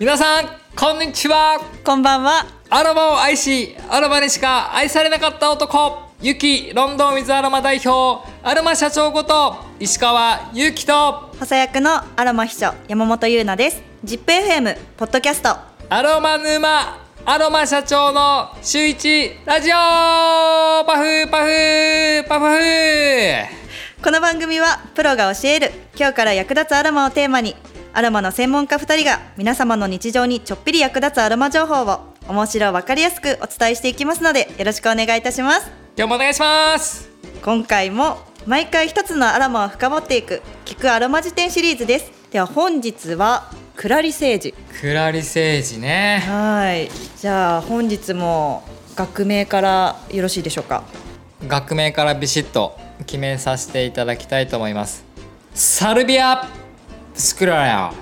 皆さんこんにちは。こんばんは。アロマを愛しアロマにしか愛されなかった男ゆきロンドンウィズアロマ代表アロマ社長こと石川祐希と補佐役のアロマ秘書山本優奈です。ZIPFM ポッドキャスト。アロマ沼アロマ社長の週一ラジオパフパフパフこの番組はプロが教える今日から役立つアロマをテーマにアロマの専門家2人が皆様の日常にちょっぴり役立つアロマ情報を面白わかりやすくお伝えしていきますのでよろしくお願いいたします。今日もお願いします。今回も毎回一つのアロマを深掘っていく聞くアロマ辞典シリーズです。では本日はクラリセージ。クラリセージね。はい。じゃあ本日も学名からよろしいでしょうか？学名からビシッと決めさせていただきたいと思います。サルビアスクラヤ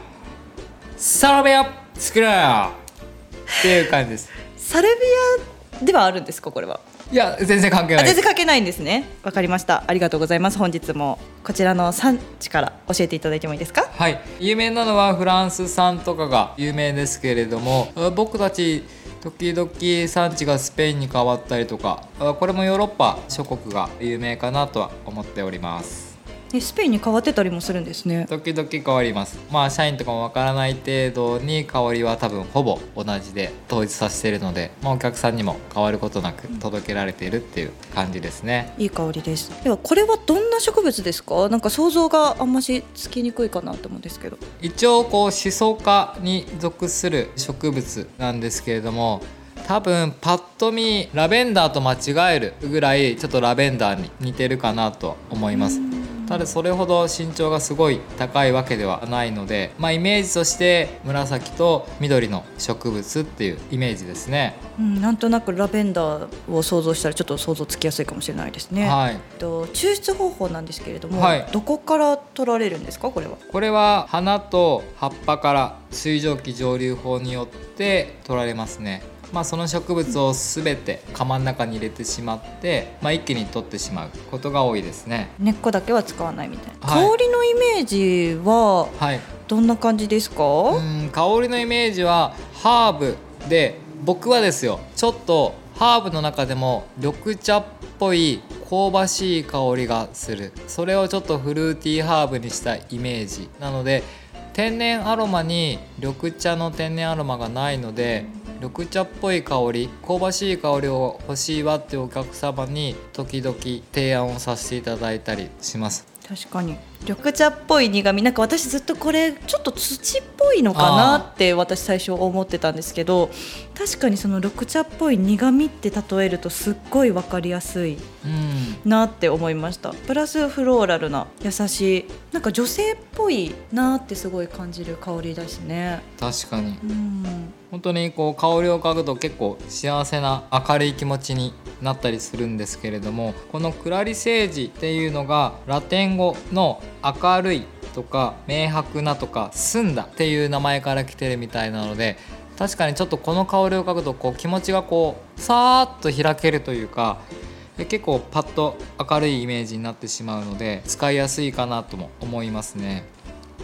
サルビアスクラヤっていう感じです。サルビアではあるんですかこれは？いや全然関係ない。全然関係ないんですね。わかりました。ありがとうございます。本日もこちらの産地から教えていただいてもいいですか？はい。有名なのはフランス産とかが有名ですけれども僕たち時々産地がスペインに変わったりとかこれもヨーロッパ諸国が有名かなとは思っておりますスペインに変わってたりもするんですね。時々変わります。まあ社員とかもわからない程度に香りは多分ほぼ同じで統一させているので、まあ、お客さんにも変わることなく届けられているっていう感じですね。いい香りです。ではこれはどんな植物ですか？なんか想像があんましつきにくいかなと思うんですけど。一応こうシソ科に属する植物なんですけれども多分パッと見ラベンダーと間違えるぐらいちょっとラベンダーに似てるかなと思いますただそれほど身長がすごい高いわけではないので、まあ、イメージとして紫と緑の植物っていうイメージですね、うん、なんとなくラベンダーを想像したらちょっと想像つきやすいかもしれないですね、はい、と抽出方法なんですけれども、はい、どこから取られるんですか？これは。これは花と葉っぱから水蒸気蒸留法によって取られますねまあ、その植物を全て釜の中に入れてしまって、まあ、一気に取ってしまうことが多いですね。根っこだけは使わないみたいな、はい、香りのイメージはどんな感じですか、はい、うん香りのイメージはハーブで僕はですよちょっとハーブの中でも緑茶っぽい香ばしい香りがする。それをちょっとフルーティーハーブにしたイメージなので天然アロマに緑茶の天然アロマがないので緑茶っぽい香り香ばしい香りを欲しいわってお客様に時々提案をさせていただいたりします。確かに。緑茶っぽい苦味。なんか私ずっとこれちょっと土っぽいのかなって私最初思ってたんですけど確かにその緑茶っぽい苦味って例えるとすっごい分かりやすいなって思いました、うん、プラスフローラルな優しい。なんか女性っぽいなってすごい感じる香りだしね。確かに、うん、本当にこう香りを嗅ぐと結構幸せな明るい気持ちになったりするんですけれどもこのクラリセージっていうのがラテン語の明るいとか明白なとか澄んだっていう名前から来てるみたいなので確かにちょっとこの香りを嗅ぐとこう気持ちがこうさーっと開けるというか結構パッと明るいイメージになってしまうので使いやすいかなとも思いますね。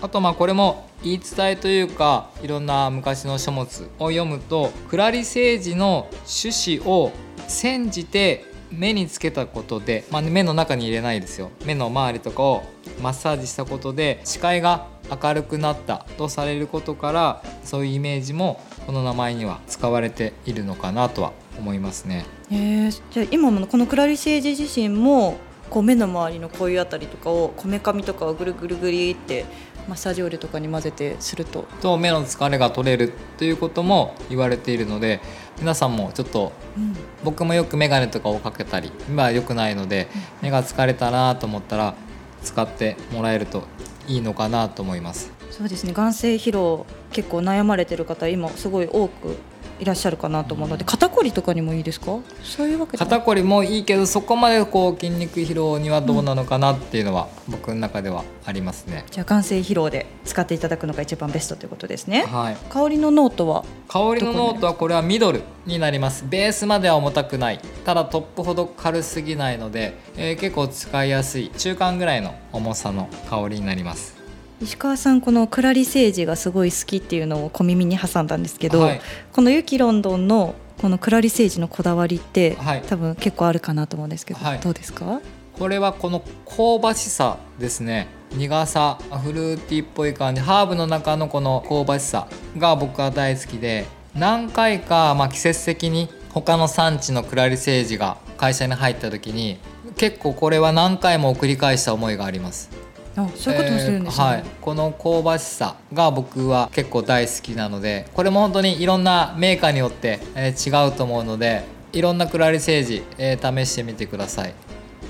あとまあこれも言い伝えというかいろんな昔の書物を読むとクラリセージの種子を煎じて目につけたことで、まあ、目の中に入れないですよ目の周りとかをマッサージしたことで視界が明るくなったとされることからそういうイメージもこの名前には使われているのかなとは思いますね。えー、じゃあ今のこのクラリセージ自身もこう目の周りのこういうあたりとかをこめかみとかをぐるぐるぐりってマッサージオイルとかに混ぜてすると。と目の疲れが取れるということも言われているので皆さんもちょっと、うん、僕もよく眼鏡とかをかけたり今は良くないので、目が疲れたなと思ったら使ってもらえるといいのかなと思います。そうですね。眼性疲労結構悩まれてる方今すごい多くいらっしゃるかなと思うので肩こりとかにもいいですか？そういうわけ肩こりもいいけどそこまでこう筋肉疲労にはどうなのかなっていうのは、僕の中ではありますね、じゃあ眼精疲労で使っていただくのが一番ベストということですね、はい、香りのノートは？香りのノートはこれはミドルになります。ベースまでは重たくない。ただトップほど軽すぎないので、えー、結構使いやすい。中間ぐらいの重さの香りになります石川さんこのクラリセージがすごい好きっていうのを小耳に挟んだんですけど、はい。このユキロンドンのこのクラリセージのこだわりって、はい。多分結構あるかなと思うんですけど、はい。どうですか？これはこの香ばしさですね。苦さフルーティーっぽい感じハーブの中のこの香ばしさが僕は大好きで何回か、まあ、季節的に他の産地のクラリセージが会社に入った時に結構これは何回も繰り返した思いがあります。あそういうこともするんですね、えーはい、この香ばしさが僕は結構大好きなのでこれも本当にいろんなメーカーによって、えー違うと思うのでいろんなクラリセージ、えー試してみてください。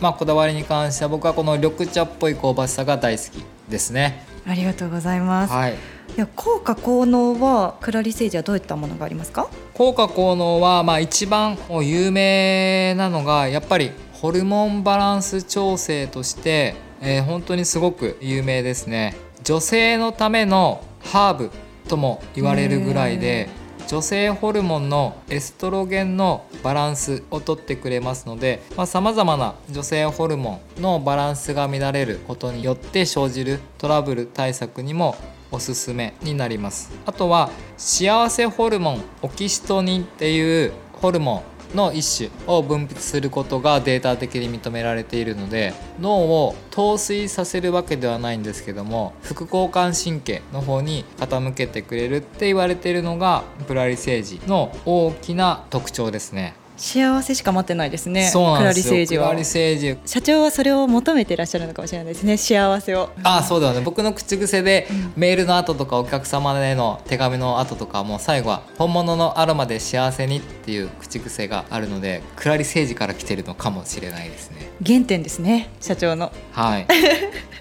まあこだわりに関しては僕はこの緑茶っぽい香ばしさが大好きですね。ありがとうございます、はい。いや効果効能はクラリセージはどういったものがありますか？効果効能はまあ一番有名なのがやっぱりホルモンバランス調整として、えー本当にすごく有名ですね。女性のためのハーブとも言われるぐらいで女性ホルモンのエストロゲンのバランスをとってくれますのでさまざ、まな女性ホルモンのバランスが乱れることによって生じるトラブル対策にもおすすめになります。あとは幸せホルモンオキシトニンっていうホルモンの一種を分泌することがデータ的に認められているので脳を陶酔させるわけではないんですけども副交感神経の方に傾けてくれるって言われているのがプラリセージの大きな特徴ですね。幸せしか待ってないですねそうなんですよ。クラリセージは。クラリセージ社長はそれを求めていらっしゃるのかもしれないですね幸せを。あそうだよね。僕の口癖でメールの後とかお客様への手紙の後とかも最後は本物のアロマで幸せにっていう口癖があるのでクラリセージから来てるのかもしれないですね。原点ですね社長の。はい。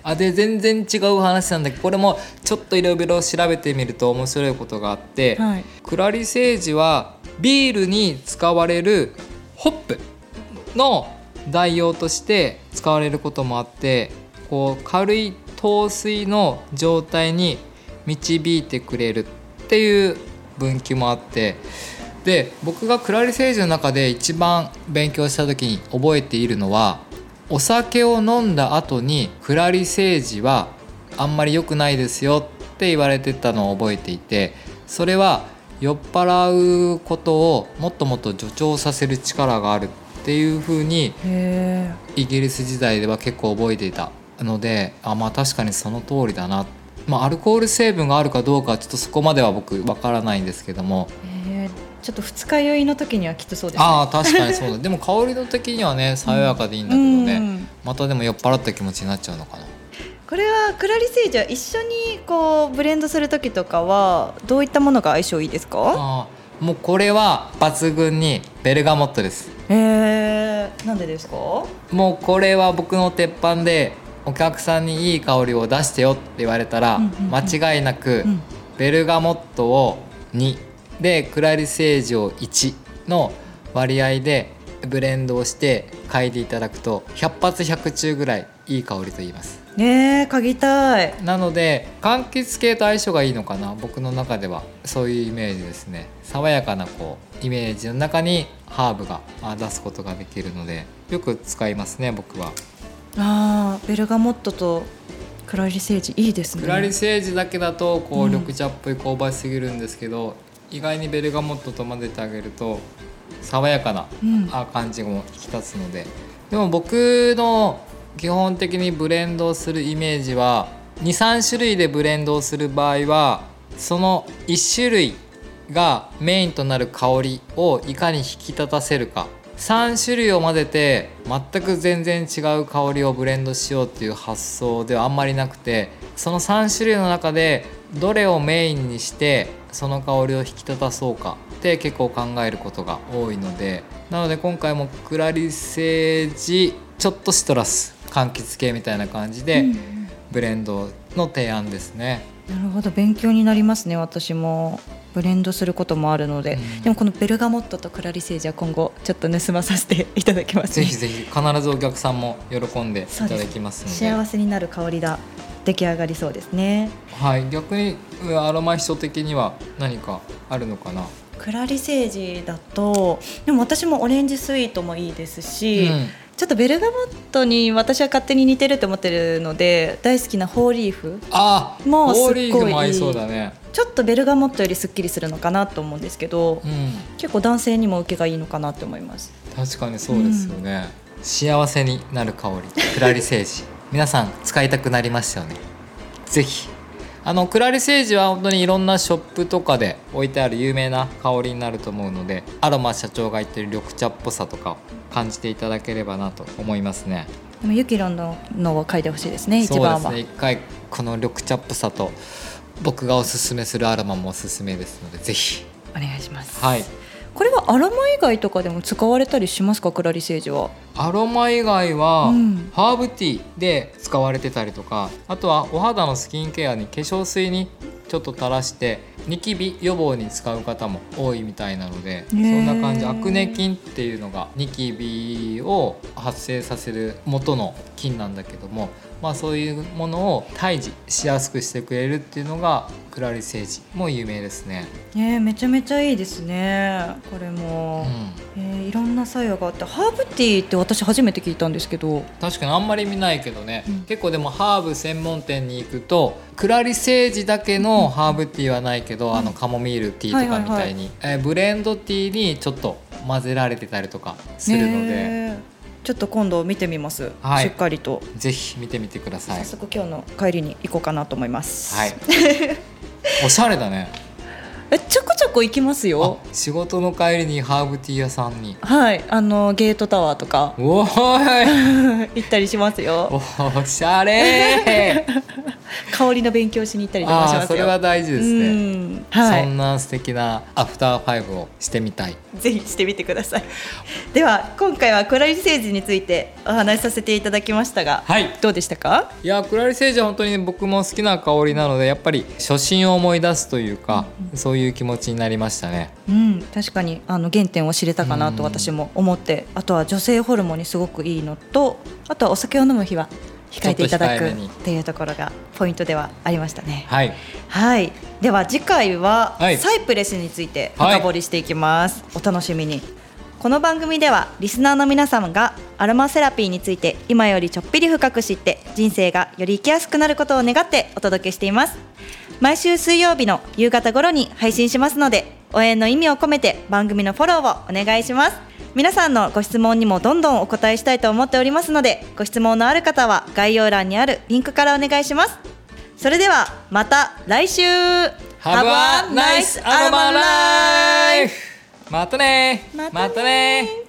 あで全然違う話なんだけどこれもちょっといろいろ調べてみると面白いことがあって、はい。クラリセージはビールに使われるホップの代用として使われることもあってこう軽い糖水の状態に導いてくれるっていう分岐もあってで僕がクラリセージの中で一番勉強した時に覚えているのはお酒を飲んだ後にクラリセージはあんまり良くないですよって言われてたのを覚えていてそれは酔っ払うことをもっともっと助長させる力があるっていう風にへイギリス時代では結構覚えていたのであまあ確かにその通りだな、まあ、アルコール成分があるかどうかはちょっとそこまでは僕わからないんですけども。えちょっと二日酔いの時にはきっとそうですね。ああ確かにそう。だでも香りの時にはね爽やかでいいんだけどね、うん。またでも酔っ払った気持ちになっちゃうのかなこれはクラリセージは一緒にこうブレンドする時とかはどういったものが相性いいですか？もうこれは抜群にベルガモットです。えー、なんでですか？もうこれは僕の鉄板でお客さんにいい香りを出してよって言われたら間違いなくうん。ベルガモットを2でクラリセージを1の割合でブレンドをして嗅いでいただくと100発100中ぐらいいい香りと言いますねえ嗅ぎたい。なので柑橘系と相性がいいのかな？僕の中では。そういうイメージですね。爽やかなこうイメージの中にハーブがあ出すことができるのでよく使いますね僕は。あーベルガモットとクラリセージいいですね。クラリセージだけだとこううん。緑茶っぽい香ばしすぎるんですけど、意外にベルガモットと混ぜてあげると爽やかな感じも引き立つので。でも僕の基本的にブレンドをするイメージは23種類でブレンドをする場合はその1種類がメインとなる香りをいかに引き立たせるか。3種類を混ぜて全く全然違う香りをブレンドしようっていう発想ではあんまりなくてその3種類の中でどれをメインにしてその香りを引き立たそうかって結構考えることが多いのでなので今回もクラリセージちょっとシトラス柑橘系みたいな感じでうんブレンドの提案ですね。なるほど勉強になりますね私も。ブレンドすることもあるので、うん。でもこのベルガモットとクラリセージは今後ちょっと盗まさせていただきます、ね、ぜひぜひ必ずお客さんも喜んでいただきますので。幸せになる香りだ出来上がりそうですね。はい、逆にうんアロマ秘書的には何かあるのかな、クラリセージだとでも私もオレンジスイートもいいですし、うんちょっとベルガモットに私は勝手に似てると思ってるので大好きなホーリーフあもうすっごいホーリーフも合いそうだね。ちょっとベルガモットよりすっきりするのかなと思うんですけど、うん。結構男性にも受けがいいのかなって思います。確かにそうですよね、幸せになる香り。クラリセージ皆さん使いたくなりましたよね。ぜひあのクラリセージは本当にいろんなショップとかで置いてある有名な香りになると思うのでアロマ社長が言ってる緑茶っぽさとかを感じていただければなと思いますね。でもユキロンののを書いてほしいですね一そう番は、ですね。一回この緑茶っぽさと僕がおすすめするアロマもおすすめですのでぜひお願いしますは。いこれはアロマ以外とかでも使われたりしますか？クラリセージは。アロマ以外は、うん。ハーブティーで使われてたりとかあとはお肌のスキンケアに化粧水にちょっと垂らしてニキビ予防に使う方も多いみたいなのでそんな感じ。アクネ菌っていうのがニキビを発生させる元の菌なんだけども、まあ、そういうものを退治しやすくしてくれるっていうのがクラリセージも有名ですね。ねえめちゃめちゃいいですね。これうも、ん。えーいろんな作用があってハーブティーって私初めて聞いたんですけど。確かにあんまり見ないけどね、うん。結構でもハーブ専門店に行くとクラリセージだけのハーブティーはないけど、あのカモミールティーとかみたいに、えーブレンドティーにちょっと混ぜられてたりとかするので、ちょっと今度見てみます、はいしっかりとぜひ見てみてください早。速今日の帰りに行こうかなと思いますはい。おしゃれだね。えちょこちょこ行きますよあ仕事の帰りにハーブティー屋さんに。はいあのゲートタワーとかおーい。行ったりしますよおしゃれー。香りの勉強しに行ったりとかしますよ。それは大事ですうね。ん。はい。そんな素敵なアフターファイブをしてみたい。ぜひしてみてください。では今回はクラリセージについてお話しさせていただきましたが、はい。どうでしたか？いやクラリセージは本当に僕も好きな香りなのでやっぱり初心を思い出すというか、そういう気持ちになりましたね。うん確かにあの原点を知れたかなとうん。私も思ってあとは女性ホルモンにすごくいいのとあとはお酒を飲む日は控えていただくっていうところがポイントではありましたね。はい。はい、では次回ははい。サイプレスについてはい。深掘りしていきます、お楽しみに。この番組ではリスナーの皆様がアロマセラピーについて今よりちょっぴり深く知って人生がより生きやすくなることを願ってお届けしています。毎週水曜日の夕方頃に配信しますので応援の意味を込めて番組のフォローをお願いします皆さんのご質問にもどんどんお答えしたいと思っておりますのでご質問のある方は概要欄にあるリンクからお願いします。それではまた来週。Have a nice aroma life! またねまたねまたね